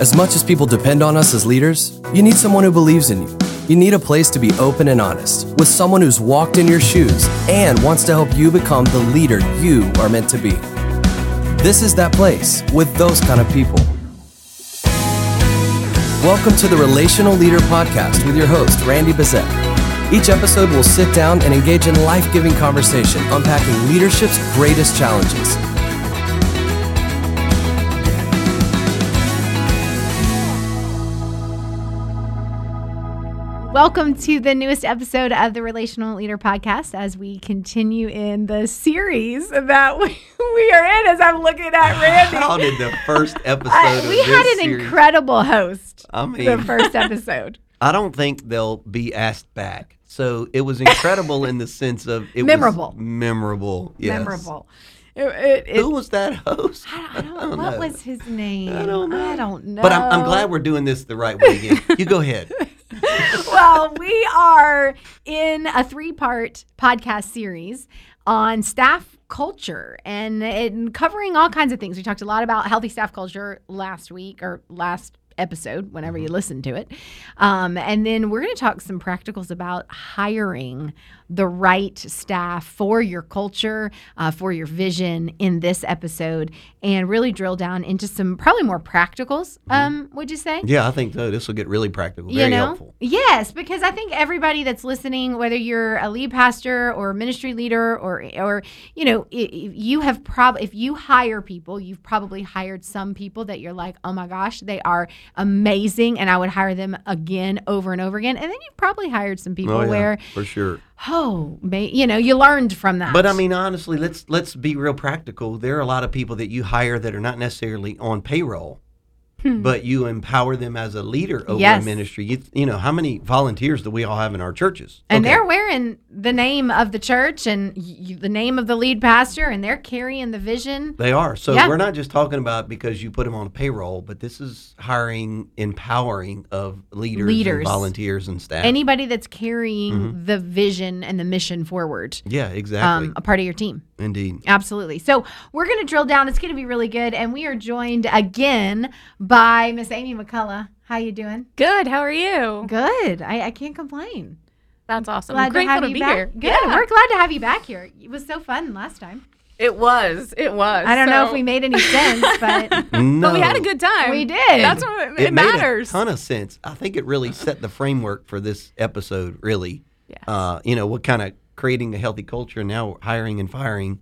As much as people depend on us as leaders, you need someone who believes in you. You need a place to be open and honest with someone who's walked in your shoes and wants to help you become the leader you are meant to be. This is that place with those kind of people. Welcome to the Relational Leader Podcast with your host, Randy Bezet. Each episode will sit down and engage in life giving conversation, unpacking leadership's greatest challenges. Welcome to the newest episode of the Relational Leader Podcast as we continue in the series that we, we are in as I'm looking at Randy. How did the first episode I- we had an series- incredible host I mean, the first episode. I don't think they'll be asked back. So it was incredible in the sense of it Memorable. was memorable. Yes. Memorable. It, it, it- Who was that host? I, I don't, what know. was his name? I don't know. I don't know. But I'm, I'm glad we're doing this the right way again. You go ahead. Well, we are in a three part podcast series on staff culture and, and covering all kinds of things. We talked a lot about healthy staff culture last week or last episode, whenever you listen to it. Um, and then we're going to talk some practicals about hiring the right staff for your culture, uh, for your vision in this episode, and really drill down into some probably more practicals, um, would you say? Yeah, I think so. This will get really practical. Very you know helpful. yes because i think everybody that's listening whether you're a lead pastor or ministry leader or or you know if you have prob if you hire people you've probably hired some people that you're like oh my gosh they are amazing and i would hire them again over and over again and then you've probably hired some people Oh, yeah, where for sure. oh you know you learned from that But I mean, honestly, let's let's be real practical. There are a lot of people that you hire that are not necessarily on payroll, but you empower them as a leader over Hmm. Yes. a ministry. You, you know, how many volunteers do we all have in our churches? and Okay. they're wearing the name of the church and y- the name of the lead pastor and they're carrying the vision They are. So Yeah. we're not just talking about because you put them on a payroll, but this is hiring, empowering of leaders, Leaders. and volunteers and staff. anybody that's carrying Mm-hmm. the vision and the mission forward yeah, exactly. um, a part of your team Indeed. absolutely so we're going to drill down it's going to be really good and we are joined again by miss amy mccullough how you doing Good. How are you? good i, I can't complain That's awesome. glad Grateful to have to, you be back here. good Yeah. we're glad to have you back here it was so fun last time It was. It was. i don't know if we made any sense but No, But we had a good time. We did. That's what it, It, matters. made a ton of sense. I think it really set the framework for this episode. Really, Yes. uh, you know, what kind of creating a healthy culture, now hiring and firing.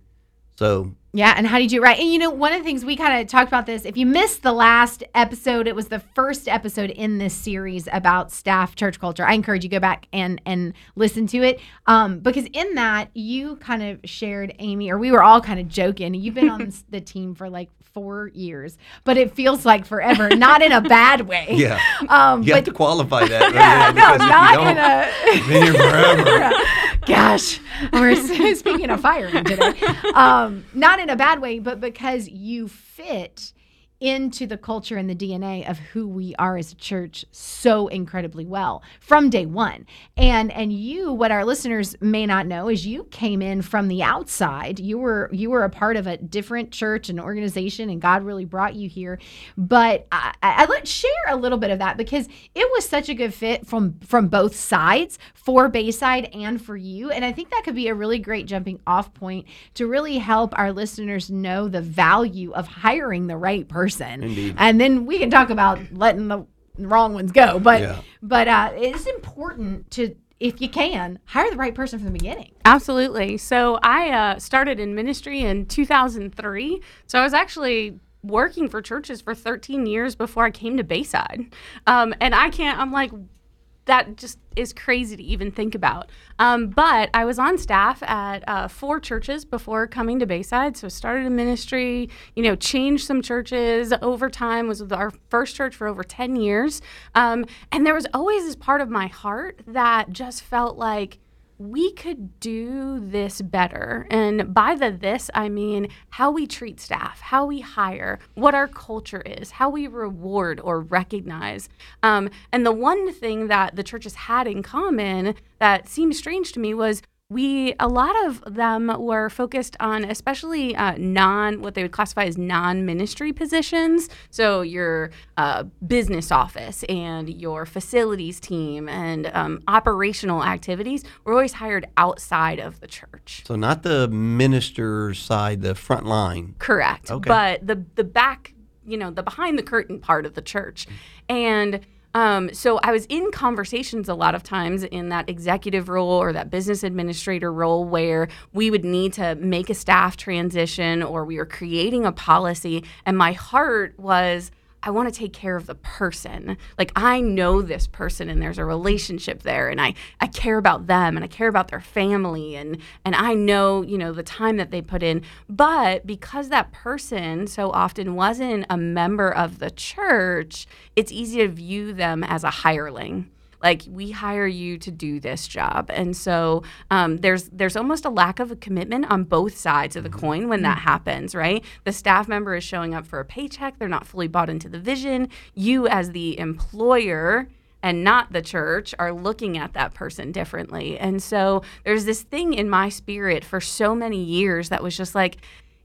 So Yeah, and how do you do it right? And you know, one of the things we kind of talked about this. If you missed the last episode, it was the first episode in this series about staff church culture. I encourage you to go back and and listen to it, um, because in that you kind of shared Amy, or we were all kind of joking. You've been on the team for like four years, but it feels like forever, not in a bad way. yeah, Um, you but have to qualify that. yeah, no, because if you not in a. been here forever. Gosh, we're speaking of firing today. Um, not in a bad way, but because you fit into the culture and the DNA of who we are as a church so incredibly well from day one. And and you, what our listeners may not know, is you came in from the outside. You were you were a part of a different church and organization, and God really brought you here. But I, I, let's share a little bit of that because it was such a good fit from from both sides for Bayside and for you. And I think that could be a really great jumping off point to really help our listeners know the value of hiring the right person. Indeed. And then we can talk about letting the wrong ones go. But Yeah. but uh, it's important to if you can hire the right person from the beginning. Absolutely. So I uh, started in ministry in 2003. So I was actually working for churches for 13 years before I came to Bayside. Um, and I can't, I'm like, that just is crazy to even think about. Um, but I was on staff at uh, four churches before coming to Bayside. So started a ministry, you know, changed some churches over time. Was our first church for over ten years, um, and there was always this part of my heart that just felt like we could do this better. And by the this, I mean how we treat staff, how we hire, what our culture is, how we reward or recognize. Um, and the one thing that the churches had in common that seemed strange to me was we a lot of them were focused on especially uh, non what they would classify as non-ministry positions so your uh, business office and your facilities team and um, operational activities were always hired outside of the church So not the minister side, the front line. Correct. Okay. But the the back, you know, the behind the curtain part of the church. And um, so I was in conversations a lot of times in that executive role or that business administrator role where we would need to make a staff transition or we were creating a policy. And my heart was, I want to take care of the person. Like I know this person and there's a relationship there and I, I care about them and I care about their family and and I know, you know, the time that they put in. But because that person so often wasn't a member of the church, it's easy to view them as a hireling like we hire you to do this job. And so um, there's there's almost a lack of a commitment on both sides of the coin when that happens right? The staff member is showing up for a paycheck. They're not fully bought into the vision. You as the employer and not the church are looking at that person differently. And so there's this thing in my spirit for so many years that was just like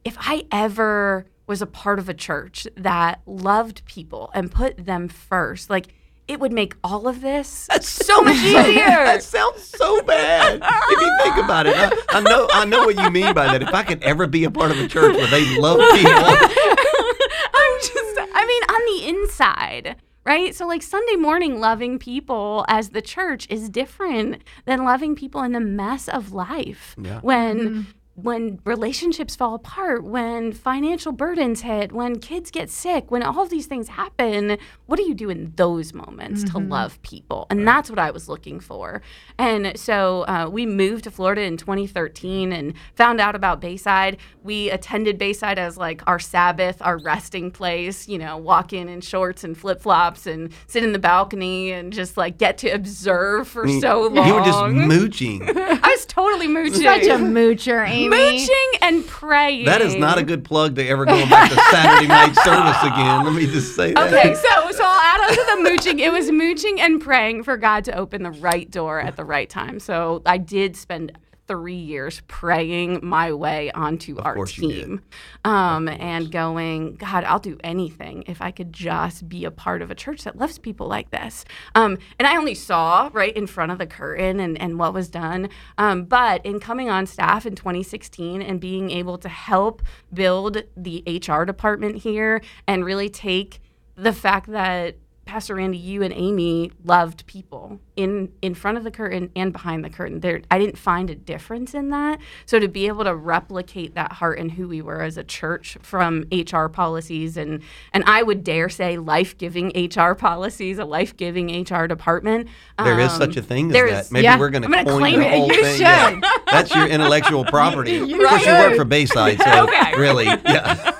if i ever was a part of a church that loved people and put them first like it would make all of this That's so much easier. that sounds so bad. if you think about it, I, I know I know what you mean by that. If I could ever be a part of a church where they love people, I'm just, I mean, on the inside, right? So, like Sunday morning, loving people as the church is different than loving people in the mess of life. Yeah. When mm-hmm. When relationships fall apart, when financial burdens hit, when kids get sick, when all of these things happen, what do you do in those moments to love people? And that's what I was looking for. And so uh, we moved to Florida in 2013 and found out about Bayside. We attended Bayside as like our Sabbath, our resting place, you know, walk in in shorts and flip flops and sit in the balcony and just like get to observe for so long. you were just mooching. I was totally mooching. Such a moocher, Amy. mooching and praying. That is not a good plug to ever going back to Saturday night service again. Let me just say that. Okay, so so I'll add on to the mooching. It was mooching and praying for God to open the right door at the right time. So I did spend three years praying my way onto our you did. team, um, and going, God, I'll do anything if I could just be a part of a church that loves people like this. Um, and I only saw right in front of the curtain and, and what was done. Um, but in coming on staff in 2016 and being able to help build the HR department here and really take the fact that Pastor Randy, you and Amy loved people in in front of the curtain and behind the curtain. There, I didn't find a difference in that. So to be able to replicate that heart and who we were as a church from HR policies and and I would dare say life giving HR policies, a life giving HR department. There is um, such a thing as that. is- Maybe yeah. we're going to coin claim the it. whole You thing. Yeah. should. That's your intellectual property. of course, you work for Bayside, so Okay. really, yeah.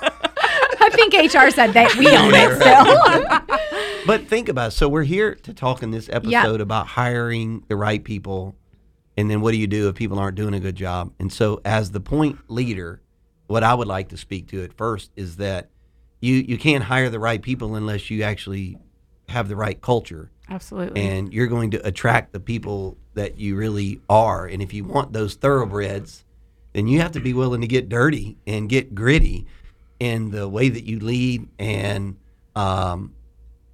HR said that we own it still. But think about it. So we're here to talk in this episode about hiring the right people, and then what do you do if people aren't doing a good job? And so, as the point leader, what I would like to speak to at first is that you you can't hire the right people unless you actually have the right culture, Absolutely. and you're going to attract the people that you really are. And if you want those thoroughbreds, then you have to be willing to get dirty and get gritty in the way that you lead and um,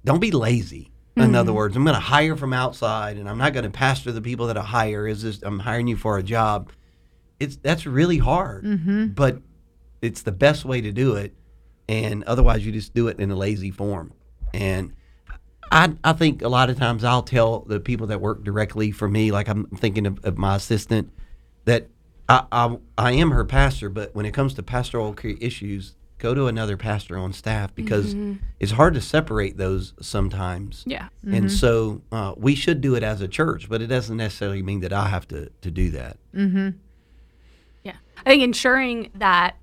don't be lazy. In other words, I'm going to hire from outside, and I'm not going to pastor the people that I hire. Is just I'm hiring you for a job. It's that's really hard, but it's the best way to do it. And otherwise, you just do it in a lazy form. And I I think a lot of times I'll tell the people that work directly for me, like I'm thinking of, of my assistant, that I, I I am her pastor, but when it comes to pastoral issues, go to another pastor on staff because mm-hmm. it's hard to separate those sometimes. yeah. And mm-hmm. so uh, we should do it as a church, but it doesn't necessarily mean that I have to, to do that. Mm-hmm. Yeah. I think ensuring that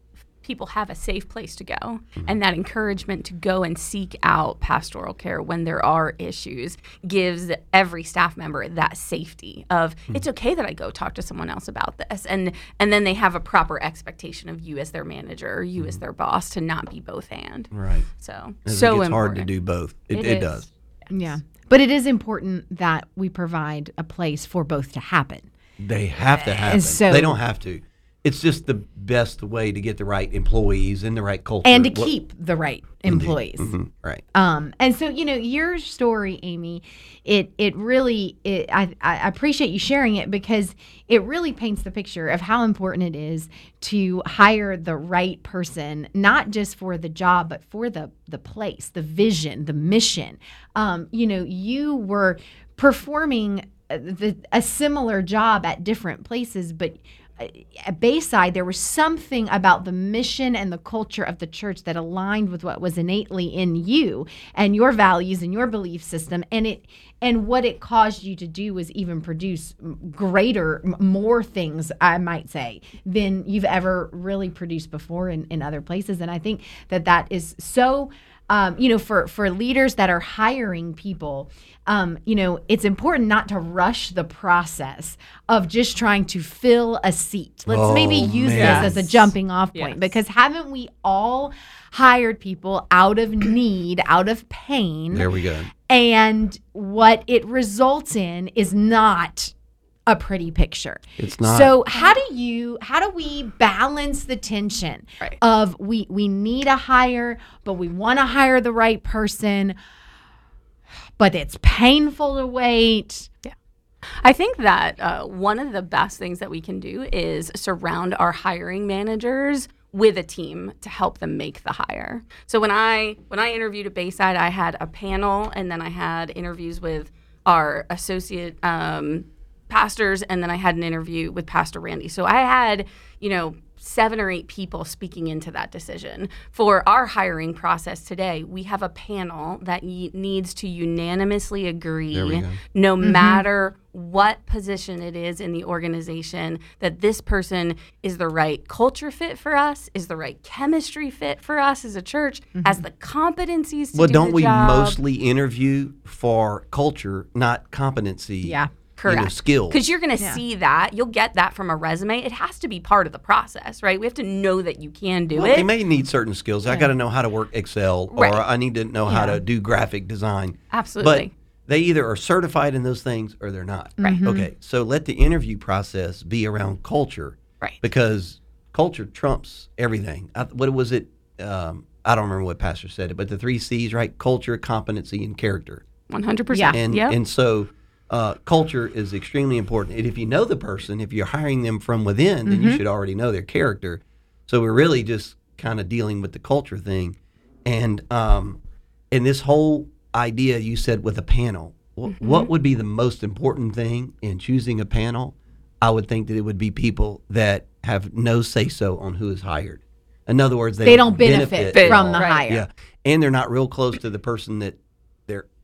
people have a safe place to go and that encouragement to go and seek out pastoral care when there are issues gives every staff member that safety of hmm. it's okay that I go talk to someone else about this and and then they have a proper expectation of you as their manager or you as hmm. their boss to not be both and. Right. So It so gets important. hard to do both. It, It it, is. does. Yeah. But it is important that we provide a place for both to happen. They have to happen. so- they don't have to. It's just the best way to get the right employees and the right culture. and to What- keep the right employees. Mhm, right. Um, and so you know your story, Amy, it it really it, I I appreciate you sharing it because it really paints the picture of how important it is to hire the right person, not just for the job, but for the the place, the vision, the mission. Um, you know, you were performing uh, the, a similar job at different places, but at Bayside, there was something about the mission and the culture of the church that aligned with what was innately in you and your values and your belief system, and it and what it caused you to do was even produce greater, more things, I might say, than you've ever really produced before in, in other places. And I think that that is so um, you know, for for leaders that are hiring people, um, you know, it's important not to rush the process of just trying to fill a seat. Let's maybe Oh, use man. this as a jumping off point Yes. because haven't we all hired people out of need, out of pain? There we go. and what it results in is not a pretty picture. It's not. So how do you how do we balance the tension Right. of we we need a hire, but we want to hire the right person, but it's painful to wait. Yeah. I think that uh, one of the best things that we can do is surround our hiring managers with a team to help them make the hire. So when I when I interviewed at Bayside, I had a panel, and then I had interviews with our associate um, pastors, and then I had an interview with Pastor Randy. So I had you know seven or eight people speaking into that decision. For our hiring process today, we have a panel that y- needs to unanimously agree we go. no mm-hmm. matter what position it is in the organization, that this person is the right culture fit for us, is the right chemistry fit for us as a church, mm-hmm. has the competencies to well, do don't the we job. mostly interview for culture, not competency? Yeah. You know, Correct. skills. Because you're going to see that. You'll get that from a resume. It has to be part of the process, right? We have to know that you can do Well, it. they may need certain skills. I got to know how to work Excel, Right. or I need to know how to do graphic design. Absolutely. But they either are certified in those things or they're not. Right. Okay. So let the interview process be around culture. Right. Because culture trumps everything. I, what was it? Um, I don't remember what Pastor said it, but the three C's, right? Culture, competency, and character. 100%. Yeah. And Yep. and so uh, culture is extremely important. And if you know the person, if you're hiring them from within, then Mm-hmm. you should already know their character. So we're really just kind of dealing with the culture thing, and um, and this whole idea you said with a panel. wh- Mm-hmm. What would be the most important thing in choosing a panel? I would think that it would be people that have no say so on who is hired. In other words, they, They don't benefit at from the Right. hire. Yeah, and they're not real close to the person that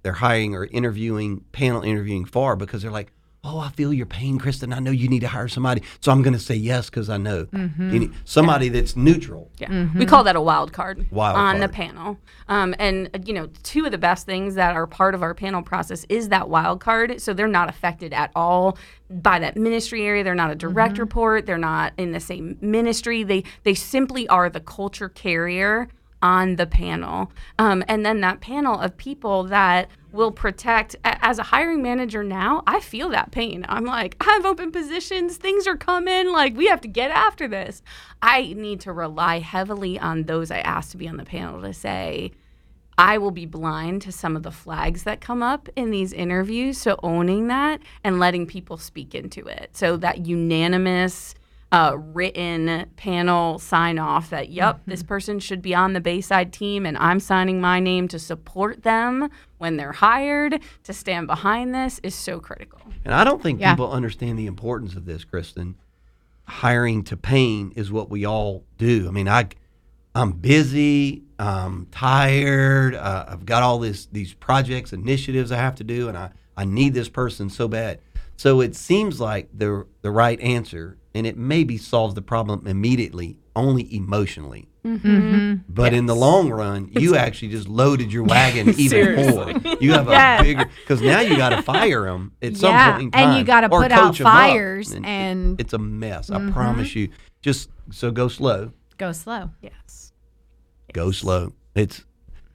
they're they're hiring or interviewing, panel interviewing for, because they're like, "Oh, I feel your pain, Kristen. I know you need to hire somebody, so I'm going to say yes because I know Mm-hmm. You need- somebody that's neutral." Yeah, we call that a wild card Wild on the panel. Um, and uh, you know, two of the best things that are part of our panel process is that wild card. So they're not affected at all by that ministry area. They're not a direct report. They're not in the same ministry. They they simply are the culture carrier on the panel. Um, and then that panel of people that will protect as a hiring manager now i feel that pain i'm like i have open positions things are coming like we have to get after this i need to rely heavily on those i ask to be on the panel to say I will be blind to some of the flags that come up in these interviews. So owning that and letting people speak into it. So that unanimous uh, written panel sign off that, yep, this person should be on the Bayside team and I'm signing my name to support them when they're hired, to stand behind this is so critical. And I don't think Yeah. people understand the importance of this, Kristen. Hiring to pain is what we all do. I mean, I, I'm busy. I'm tired. Uh, I've got all this these projects, initiatives I have to do, and I, I need this person so bad. So it seems like the the right answer, and it maybe solves the problem immediately, only emotionally. Mm-hmm. But in the long run, you actually just loaded your wagon even more. You have a bigger because now you got to fire them at some point in time, and you gotta or put out coach 'em up. fires it- and- it's a mess. I mm-hmm. promise you. Just so go slow, Go slow. Yes. go slow. It's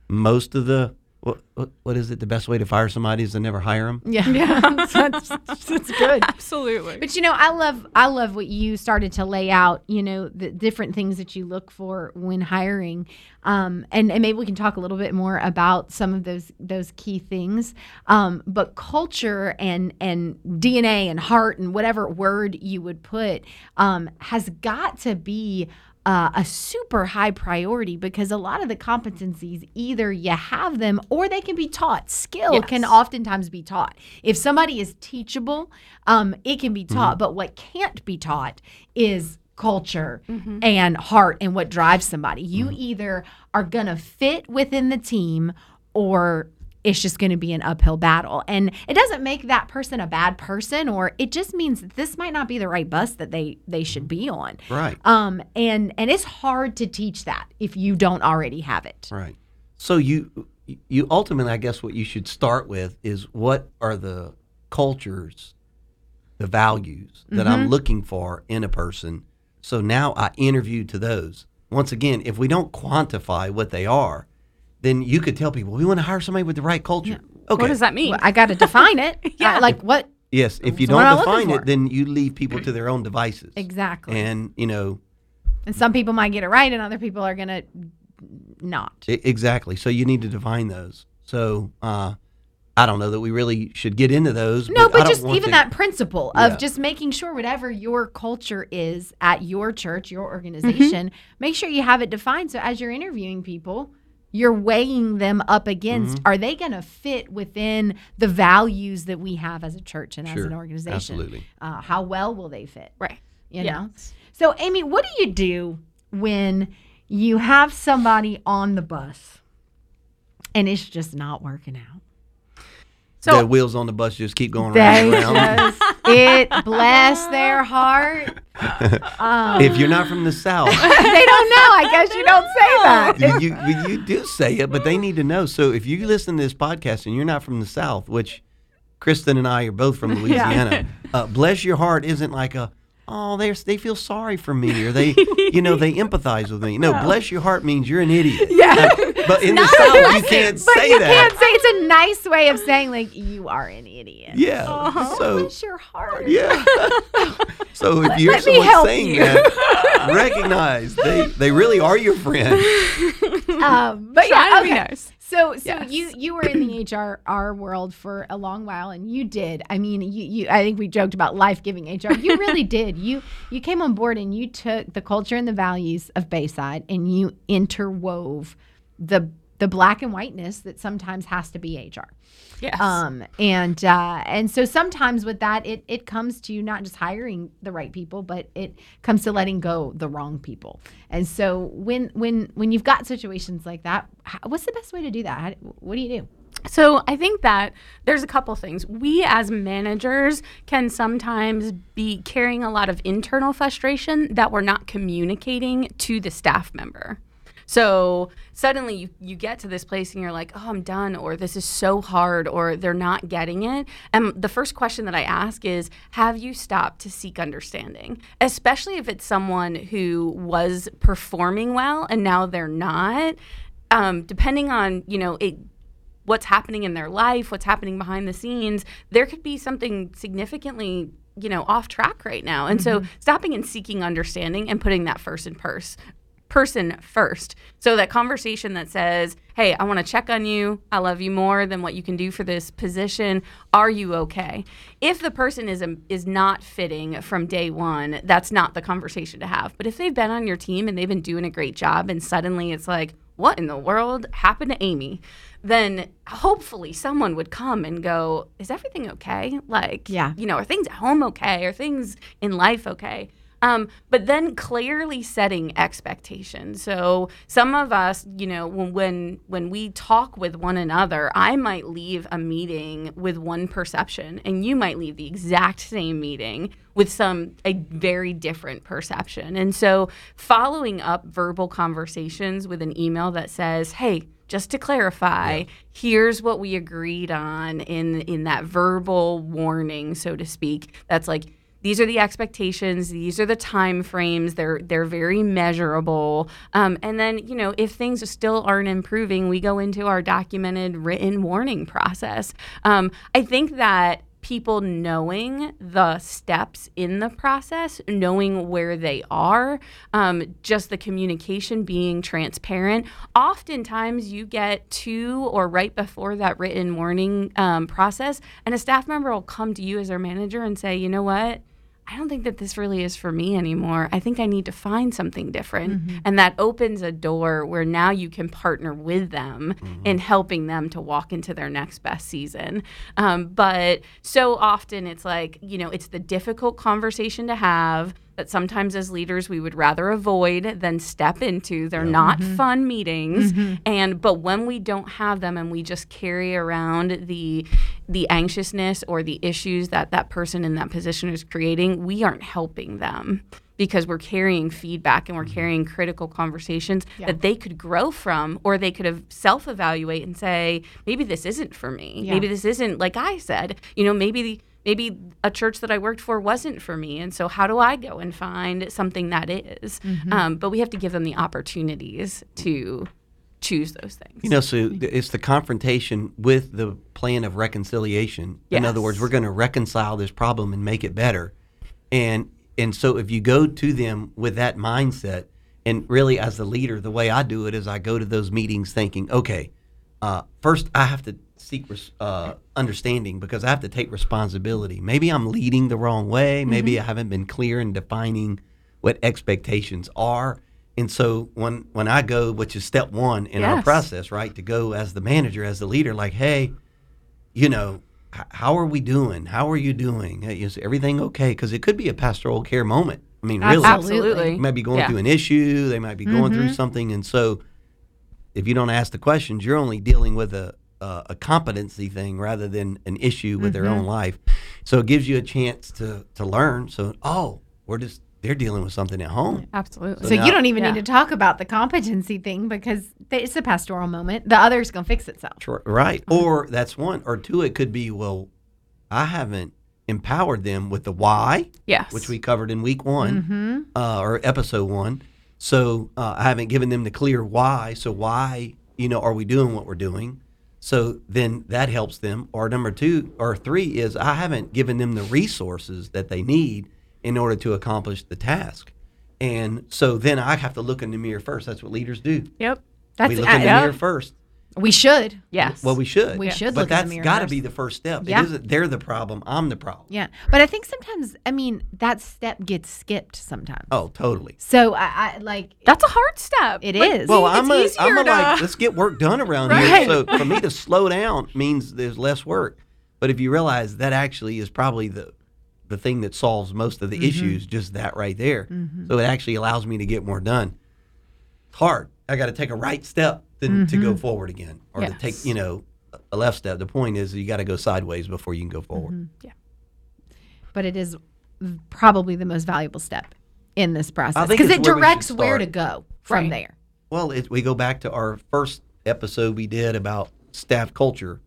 most of the what, what what is it? The best way to fire somebody is to never hire them. Yeah, yeah. that's, that's good. Absolutely. But you know, I love I love what you started to lay out. You know, the different things that you look for when hiring, um, and and maybe we can talk a little bit more about some of those those key things. Um, but culture and and DNA and heart and whatever word you would put um, has got to be uh, a super high priority because a lot of the competencies either you have them or they can be taught. Skill can oftentimes be taught. If somebody is teachable, um, it can be taught. But what can't be taught is culture and heart and what drives somebody. You either are going to fit within the team or it's just going to be an uphill battle. And it doesn't make that person a bad person or it just means this might not be the right bus that they they should be on. Right. Um and and it's hard to teach that if you don't already have it. Right. So you you ultimately, I guess, what you should start with is what are the cultures, the values that I'm looking for in a person. So now I interview to those. Once again, if we don't quantify what they are, then you could tell people we want to hire somebody with the right culture. Okay. What does that mean? Well, I got to define it. Yeah. Uh, like what Yes. If you So don't am I looking define it, then you leave people to their own devices. exactly. And you know And some people might get it right, and other people are gonna not. I- exactly. So you need to define those. So uh, I don't know that we really should get into those. No, I but don't just want even to- that principle of Yeah. just making sure whatever your culture is at your church, your organization, make sure you have it defined. So as you're interviewing people, you're weighing them up against Mm-hmm. are they going to fit within the values that we have as a church and as an organization? absolutely. Uh, how well will they fit? right. You Yes. know? So, Amy, what do you do when you have somebody on the bus and it's just not working out? So the wheels on the bus just keep going They round and round. just, it bless their heart. Um, if you're not from the south, they don't know. I guess you don't say that. you, you you do say it, but they need to know. So if you listen to this podcast and you're not from the south, which Kristen and I are both from Louisiana, uh, bless your heart isn't like a oh they they feel sorry for me or they you know they empathize with me. No, bless your heart means you're an idiot. Yeah. but in the south you can't but say you that. can't say it's a nice way of saying like you are an idiot. Yeah. Oh, So bless your heart. yeah. so if you're let me someone saying you. that, recognize they they really are your friend. Um, but Trying yeah, to be okay. nice. So, so Yes. you you were in the HR world for a long while, and you did. I mean, you, you I think we joked about life giving HR. You really did. You you came on board and you took the culture and the values of Bayside, and you interwove the the black and whiteness that sometimes has to be HR. Yes. Um, and uh, and so sometimes with that, it it comes to not just hiring the right people, but it comes to letting go the wrong people. And so when when when you've got situations like that, how, what's the best way to do that? How, what do you do? So I think that there's a couple things. We as managers can sometimes be carrying a lot of internal frustration that we're not communicating to the staff member. So suddenly you, you get to this place and you're like, oh, I'm done, or this is so hard, or they're not getting it. And the first question that I ask is, have you stopped to seek understanding? Especially if it's someone who was performing well and now they're not. Um, depending on, you know, it what's happening in their life, what's happening behind the scenes, there could be something significantly, you know, off track right now. And so stopping and seeking understanding and putting that first in purse person first. So that conversation that says, "Hey, I want to check on you. I love you more than what you can do for this position. Are you okay?" If the person is um, is not fitting from day 1, that's not the conversation to have. But if they've been on your team and they've been doing a great job and suddenly it's like, "What in the world happened to Amy?" then hopefully someone would come and go, "Is everything okay?" Like, Yeah. you know, are things at home okay? Are things in life okay? Um, but then clearly setting expectations. So some of us, you know, when, when when we talk with one another, I might leave a meeting with one perception, and you might leave the exact same meeting with some a very different perception. And so following up verbal conversations with an email that says, "Hey." Just to clarify, here's what we agreed on in in that verbal warning, so to speak. That's like these are the expectations, these are the time frames. They're they're very measurable. Um, and then you know if things still aren't improving, we go into our documented written warning process. Um, I think that people knowing the steps in the process, knowing where they are, um, just the communication being transparent. Oftentimes, you get to or right before that written warning um, process, and a staff member will come to you as their manager and say, you know what? I don't think that this really is for me anymore. I think I need to find something different. Mm-hmm. And that opens a door where now you can partner with them mm-hmm. in helping them to walk into their next best season. Um, but so often it's like, you know, it's the difficult conversation to have that sometimes as leaders we would rather avoid than step into. They're yeah. not mm-hmm. fun meetings. Mm-hmm. And but when we don't have them and we just carry around the the anxiousness or the issues that that person in that position is creating, we aren't helping them because we're carrying feedback and we're mm-hmm. carrying critical conversations yeah. that they could grow from or they could have self-evaluate and say maybe this isn't for me yeah. maybe this isn't like i said you know maybe the, maybe a church that I worked for wasn't for me. And so, how do I go and find something that is? Mm-hmm. Um, but we have to give them the opportunities to choose those things. You know, so it's the confrontation with the plan of reconciliation. Yes. In other words, we're going to reconcile this problem and make it better. And and so if you go to them with that mindset, and really as the leader, the way I do it is I go to those meetings thinking, okay, uh, first I have to seek uh, understanding because I have to take responsibility. Maybe I'm leading the wrong way. Maybe mm-hmm. I haven't been clear in defining what expectations are. And so when when I go, which is step one in yes. our process, right, to go as the manager, as the leader, like, hey, you know, h- how are we doing? How are you doing? Is everything okay? Because it could be a pastoral care moment. I mean, really, absolutely. Might be going yeah. through an issue. They might be going mm-hmm. through something, and so if you don't ask the questions, you're only dealing with a uh, a competency thing rather than an issue with mm-hmm. their own mm-hmm. life. So it gives you a chance to to learn. So oh, we're just they're dealing with something at home. Absolutely. So, so now, you don't even yeah. need to talk about the competency thing because it's a pastoral moment. The other's going to fix itself. Right. Mm-hmm. Or that's one. Or two, it could be, well, I haven't empowered them with the why, yes. which we covered in week one mm-hmm. uh, or episode one. So uh, I haven't given them the clear why. So why, you know, are we doing what we're doing? So then that helps them. Or number two or three is I haven't given them the resources that they need in order to accomplish the task. And so then I have to look in the mirror first. That's what leaders do. Yep. That's we look in the yep. mirror first. We should. Yes. Well, we should. We should but that's got to be the first step. Yeah. It isn't they're the problem. I'm the problem. Yeah. But I think sometimes, I mean, that step gets skipped sometimes. Oh, totally. So I, I like that's a hard step. It like, is. Well, I'm a, I'm a to... like let's get work done around right. here. So for me to slow down means there's less work. But if you realize that actually is probably the the thing that solves most of the mm-hmm. issues, just that right there. Mm-hmm. So it actually allows me to get more done. It's hard. I got to take a right step to, mm-hmm. to go mm-hmm. forward again, or yes. to take you know a left step. The point is you got to go sideways before you can go forward. Mm-hmm. Yeah. But it is probably the most valuable step in this process because it directs where to go from right. there. Well, it, we go back to our first episode we did about staff culture,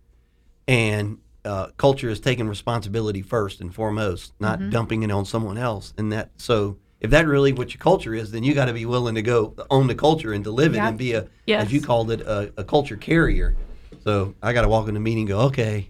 and uh, culture is taking responsibility first and foremost, not mm-hmm. dumping it on someone else. And that so if that really what your culture is, then you got to be willing to go own the culture and to live it and be a, yes. as you called it, a, a culture carrier. So I got to walk in the meeting and go, okay,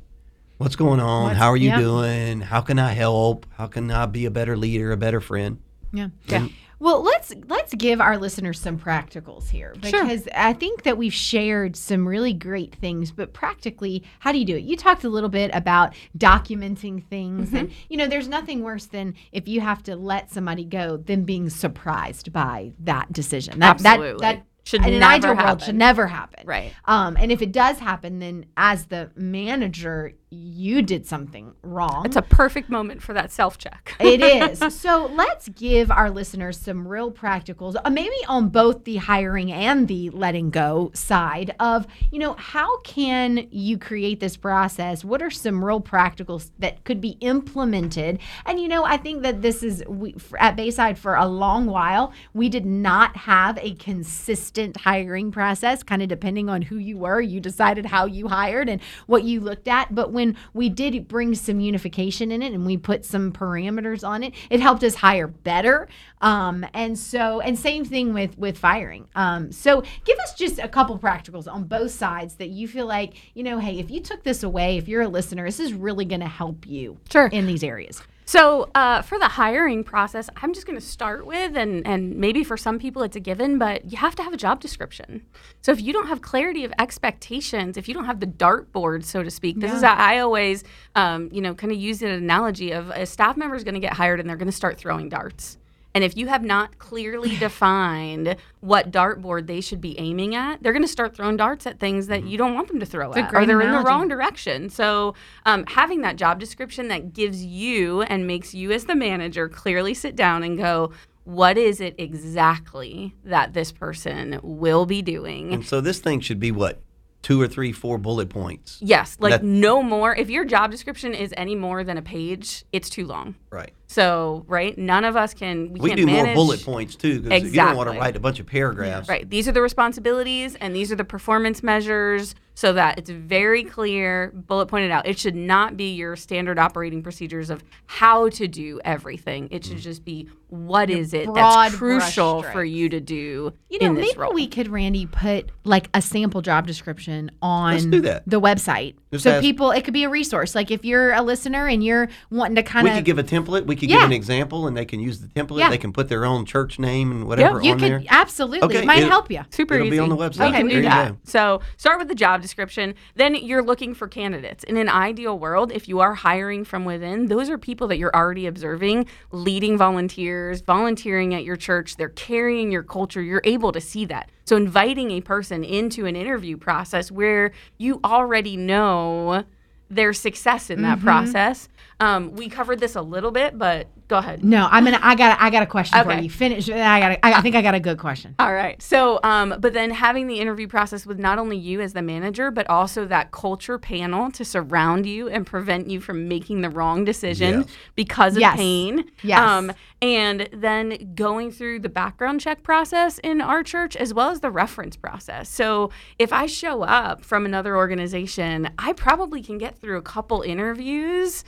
what's going on? What's, How are you yeah. doing? How can I help? How can I be a better leader, a better friend? Yeah. Yeah. Well, let's let's give our listeners some practicals here because sure. I think that we've shared some really great things, but practically, how do you do it? You talked a little bit about documenting things, mm-hmm. and you know, there's nothing worse than if you have to let somebody go than being surprised by that decision. That Absolutely. that that should in an ideal world should never happen. Right. Um, and if it does happen, then as the manager, you did something wrong. It's a perfect moment for that self check. it is. So let's give our listeners some real practicals, uh, maybe on both the hiring and the letting go side of, you know, how can you create this process? What are some real practicals that could be implemented? And, you know, I think that this is we, at Bayside for a long while, we did not have a consistent hiring process, kind of depending on who you were. You decided how you hired and what you looked at. But when when we did bring some unification in it and we put some parameters on it, it helped us hire better. Um, and so, and same thing with with firing. Um, so, give us just a couple practicals on both sides that you feel like you know, hey, if you took this away, if you're a listener, this is really going to help you Sure. in these areas. So uh, for the hiring process, I'm just going to start with, and and maybe for some people it's a given, but you have to have a job description. So if you don't have clarity of expectations, if you don't have the dartboard, so to speak, this is how I always, um, you know, kind of use an analogy of a staff member is going to get hired and they're going to start throwing darts. And if you have not clearly defined what dartboard they should be aiming at, they're going to start throwing darts at things that you don't want them to throw a at, or they're in the wrong direction. So, um, having that job description that gives you and makes you as the manager clearly sit down and go, what is it exactly that this person will be doing? And so this thing should be what two or three, four bullet points. Yes, like That- no more. If your job description is any more than a page, it's too long. Right. So, right, none of us can. We, We can't do more bullet points too because you don't want to write a bunch of paragraphs. Right. These are the responsibilities and these are the performance measures so that it's very clear, bullet pointed out. It should not be your standard operating procedures of how to do everything. It Mm. should just be what is it that's crucial for you to do You know, in this maybe role. we could, Randy, put like a sample job description on Let's do that. the website. Just so ask- people, it could be a resource. Like if you're a listener and you're wanting to kind of, We could give a template. We could Yeah. give an example, and they can use the template. Yeah. They can put their own church name and whatever you on could there. absolutely Okay, it might it- help you. Super It'll easy. be on the website. We can There do you that. go. So start with the job description. Then you're looking for candidates. In an ideal world, if you are hiring from within, those are people that you're already observing, leading volunteers, volunteering at your church. They're carrying your culture. You're able to see that. So inviting a person into an interview process where you already know their success in that mm-hmm. process. Um, we covered this a little bit, but go ahead. No, I'm gonna. I got. I got a question for you. Finish. I got. I, I think I got a good question. All right. So, um, but then having the interview process with not only you as the manager, but also that culture panel to surround you and prevent you from making the wrong decision Yes. because of Yes. pain. Um, Yes. and then going through the background check process in our church as well as the reference process. So if I show up from another organization, I probably can get through a couple interviews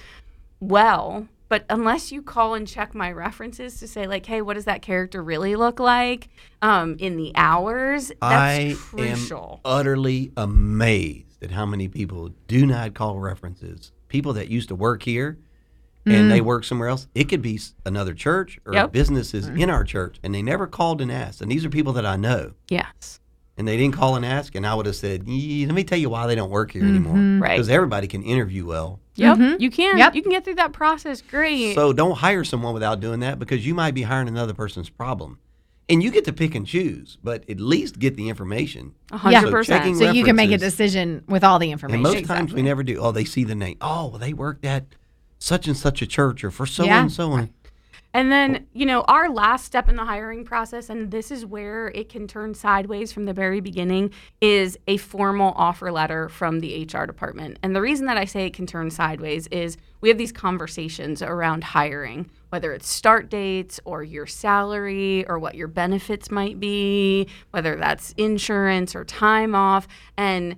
well but unless you call and check my references to say like hey what does that character really look like um, in the hours that's I crucial am utterly amazed at how many people do not call references. People that used to work here and they mm. work somewhere else. It could be another church or Yep. businesses mm. in our church, and they never called and asked. And these are people that I know, yes and they didn't call and ask. And I would have said, "Let me tell you why they don't work here anymore." Mm-hmm. Right. Because everybody can interview well. Yep mm-hmm. you can Yep. you can get through that process great So don't hire someone without doing that because you might be hiring another person's problem. And you get to pick and choose, but at least get the information. a hundred So percent checking So you can make a decision with all the And information. most times we never do. Oh, they see the name. Oh, well, they worked at such and such a church or for so Yeah. and so on. And then, you know, our last step in the hiring process, and this is where it can turn sideways from the very beginning, is a formal offer letter from the HR department. And the reason that I say it can turn sideways is we have these conversations around hiring, whether it's start dates or your salary or what your benefits might be, whether that's insurance or time off. And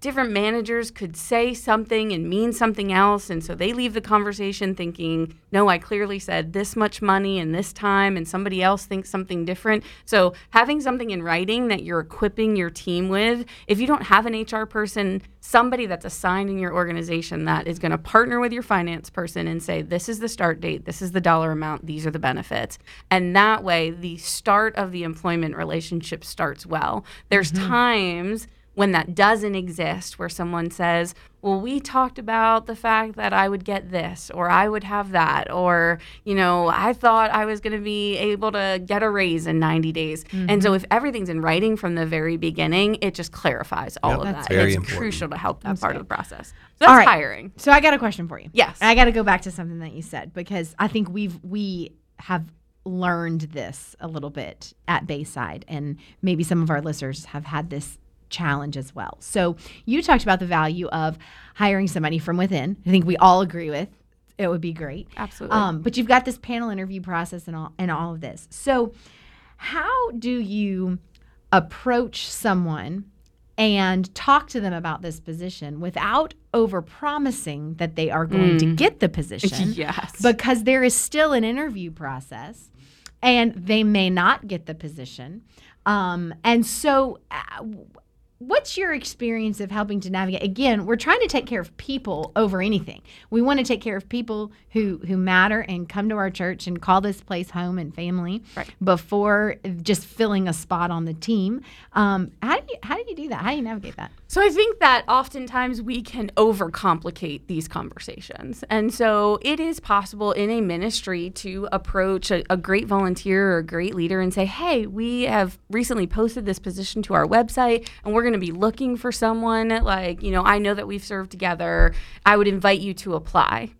different managers could say something and mean something else and so they leave the conversation thinking no i clearly said this much money and this time and somebody else thinks something different. So having something in writing that you're equipping your team with if you don't have an hr person somebody that's assigned in your organization that is going to partner with your finance person and say this is the start date this is the dollar amount these are the benefits. And that way the start of the employment relationship starts well. There's mm-hmm. times when that doesn't exist, where someone says, Well, we talked about the fact that I would get this, or I would have that, or, you know, I thought I was going to be able to get a raise in 90 days. And so mm-hmm. if everything's in writing from the very beginning, it just clarifies all Yep. of That's that. very it's important. crucial to help that part of the process. So that's All right. hiring. So I got a question for you. Yes. And I got to go back to something that you said because I think we've we have learned this a little bit at Bayside, and maybe some of our listeners have had this challenge as well. So you talked about the value of hiring somebody from within. I think we all agree with. It would be great. Absolutely. Um, but you've got this panel interview process and all and all of this. So how do you approach someone and talk to them about this position without over promising that they are going to get the position Yes. because there is still an interview process and they may not get the position. Um, and so, uh, what's your experience of helping to navigate? Again, we're trying to take care of people over anything. We want to take care of people who who matter and come to our church and call this place home and family Right. before just filling a spot on the team. Um, how do you how do you do that? How do you navigate that? So I think that oftentimes we can overcomplicate these conversations. And so it is possible in a ministry to approach a, a great volunteer or a great leader and say, hey, we have recently posted this position to our website and we're going to be looking for someone. Like, you know, I know that we've served together. I would invite you to apply.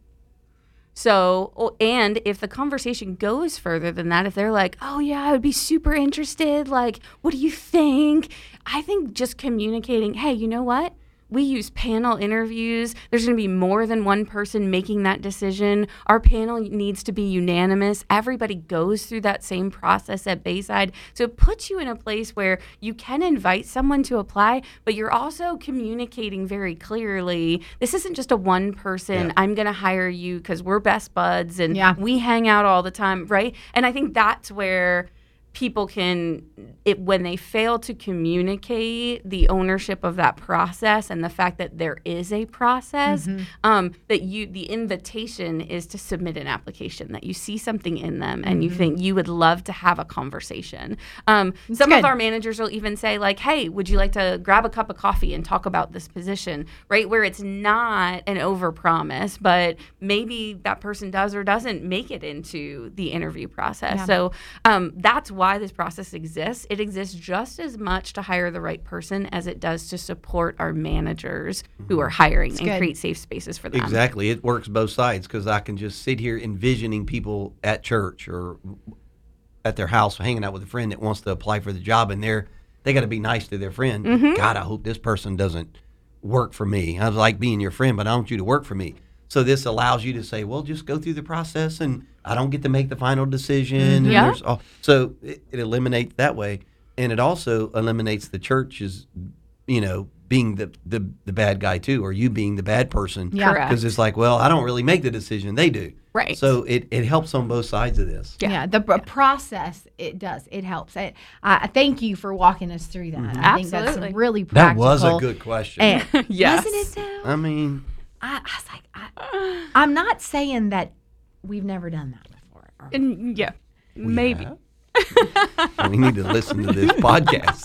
So, and if the conversation goes further than that, if they're like, oh, yeah, I would be super interested, like, what do you think? I think just communicating, hey, you know what? We use panel interviews. There's going to be more than one person making that decision. Our panel needs to be unanimous. Everybody goes through that same process at Bayside. So it puts you in a place where you can invite someone to apply, but you're also communicating very clearly. This isn't just a one person, Yeah. I'm going to hire you because we're best buds and Yeah. we hang out all the time, right? And I think that's where people can it when they fail to communicate the ownership of that process and the fact that there is a process Mm-hmm. um, that you the invitation is to submit an application that you see something in them and Mm-hmm. you think you would love to have a conversation um, some good. of our managers will even say like hey would you like to grab a cup of coffee and talk about this position right where it's not an overpromise but maybe that person does or doesn't make it into the interview process Yeah. so um, that's why this process exists it exists just as much to hire the right person as it does to support our managers who are hiring and good. create safe spaces for them Exactly. It works both sides because I can just sit here envisioning people at church or at their house hanging out with a friend that wants to apply for the job and they're they got to be nice to their friend. Mm-hmm. God, I hope this person doesn't work for me. I like being your friend, but I want you to work for me. So this allows you to say, well, just go through the process and I don't get to make the final decision. And Yeah. all, so it, it eliminates that way. And it also eliminates the church's, you know, being the, the, the bad guy too, or you being the bad person. Yeah. Because it's like, well, I don't really make the decision; they do. Right. So it, it helps on both sides of this. Yeah, the pr- process it does. It helps. I, I thank you for walking us through that. I think that's Absolutely. really Mm-hmm. That was a good question. And, Yes. Wasn't it though? I mean, I, I was like, I, I'm not saying that we've never done that before. or- and mm, yeah maybe we need to listen to this podcast.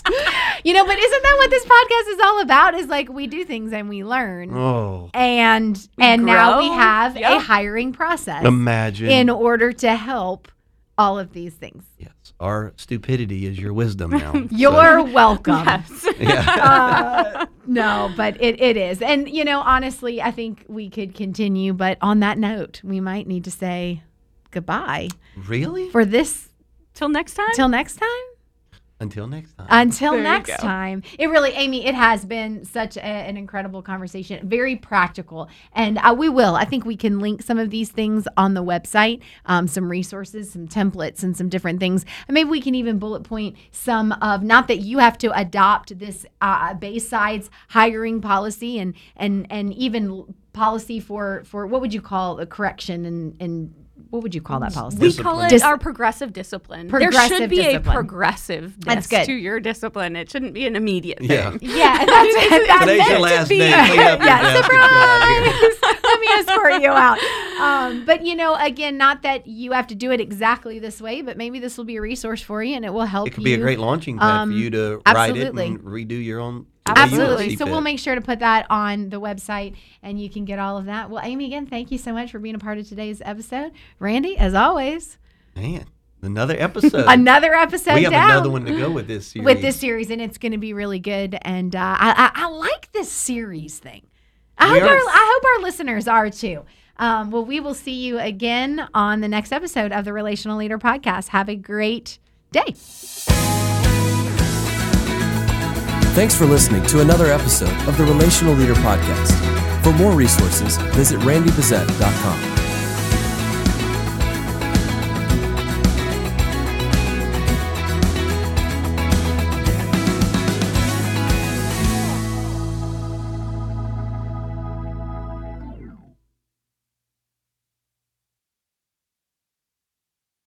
You know, but isn't that what this podcast is all about? Is like we do things and we learn. Oh, And and now we grow. have a hiring process imagine. in order to help all of these things. yes, our stupidity is your wisdom now. You're welcome. yes yeah. Uh, no, but it, it is. And, you know, honestly, I think we could continue. But on that note, we might need to say goodbye really? for this till next time till next time. Until next time. Until There next time. It really, Amy, it has been such a, an incredible conversation, very practical. And uh, we will, I think we can link some of these things on the website, um, some resources, some templates, and some different things. And maybe we can even bullet point some of, not that you have to adopt this uh, Bayside's hiring policy and, and, and even policy for, for what would you call a correction and, and what would you call that policy? we Discipline. call it Dis- our progressive discipline. there should be discipline. a progressive That's good. to your discipline. It shouldn't be an immediate Yeah. thing. yeah, that's, that's Today's meant your to last be- day. Clean up your yeah, desk and get out of here. surprise. Let me escort you out. Um, but you know, again, not that you have to do it exactly this way, but maybe this will be a resource for you, and it will help. You. It could be a great launching pad um, for you to write it absolutely. and redo your own. The way you Absolutely. So we'll make sure to put that on the website, and you can get all of that. Well, Amy, again, thank you so much for being a part of today's episode. Randy, as always, Man, another episode. another episode we have down. another one to go with this series. with this series, and it's going to be really good. And uh, I, I, I like this series thing. I We hope, are. our, I hope our listeners are too. Um, well, we will see you again on the next episode of the Relational Leader Podcast. Have a great day. Thanks for listening to another episode of the Relational Leader Podcast. For more resources, visit randybezet.com.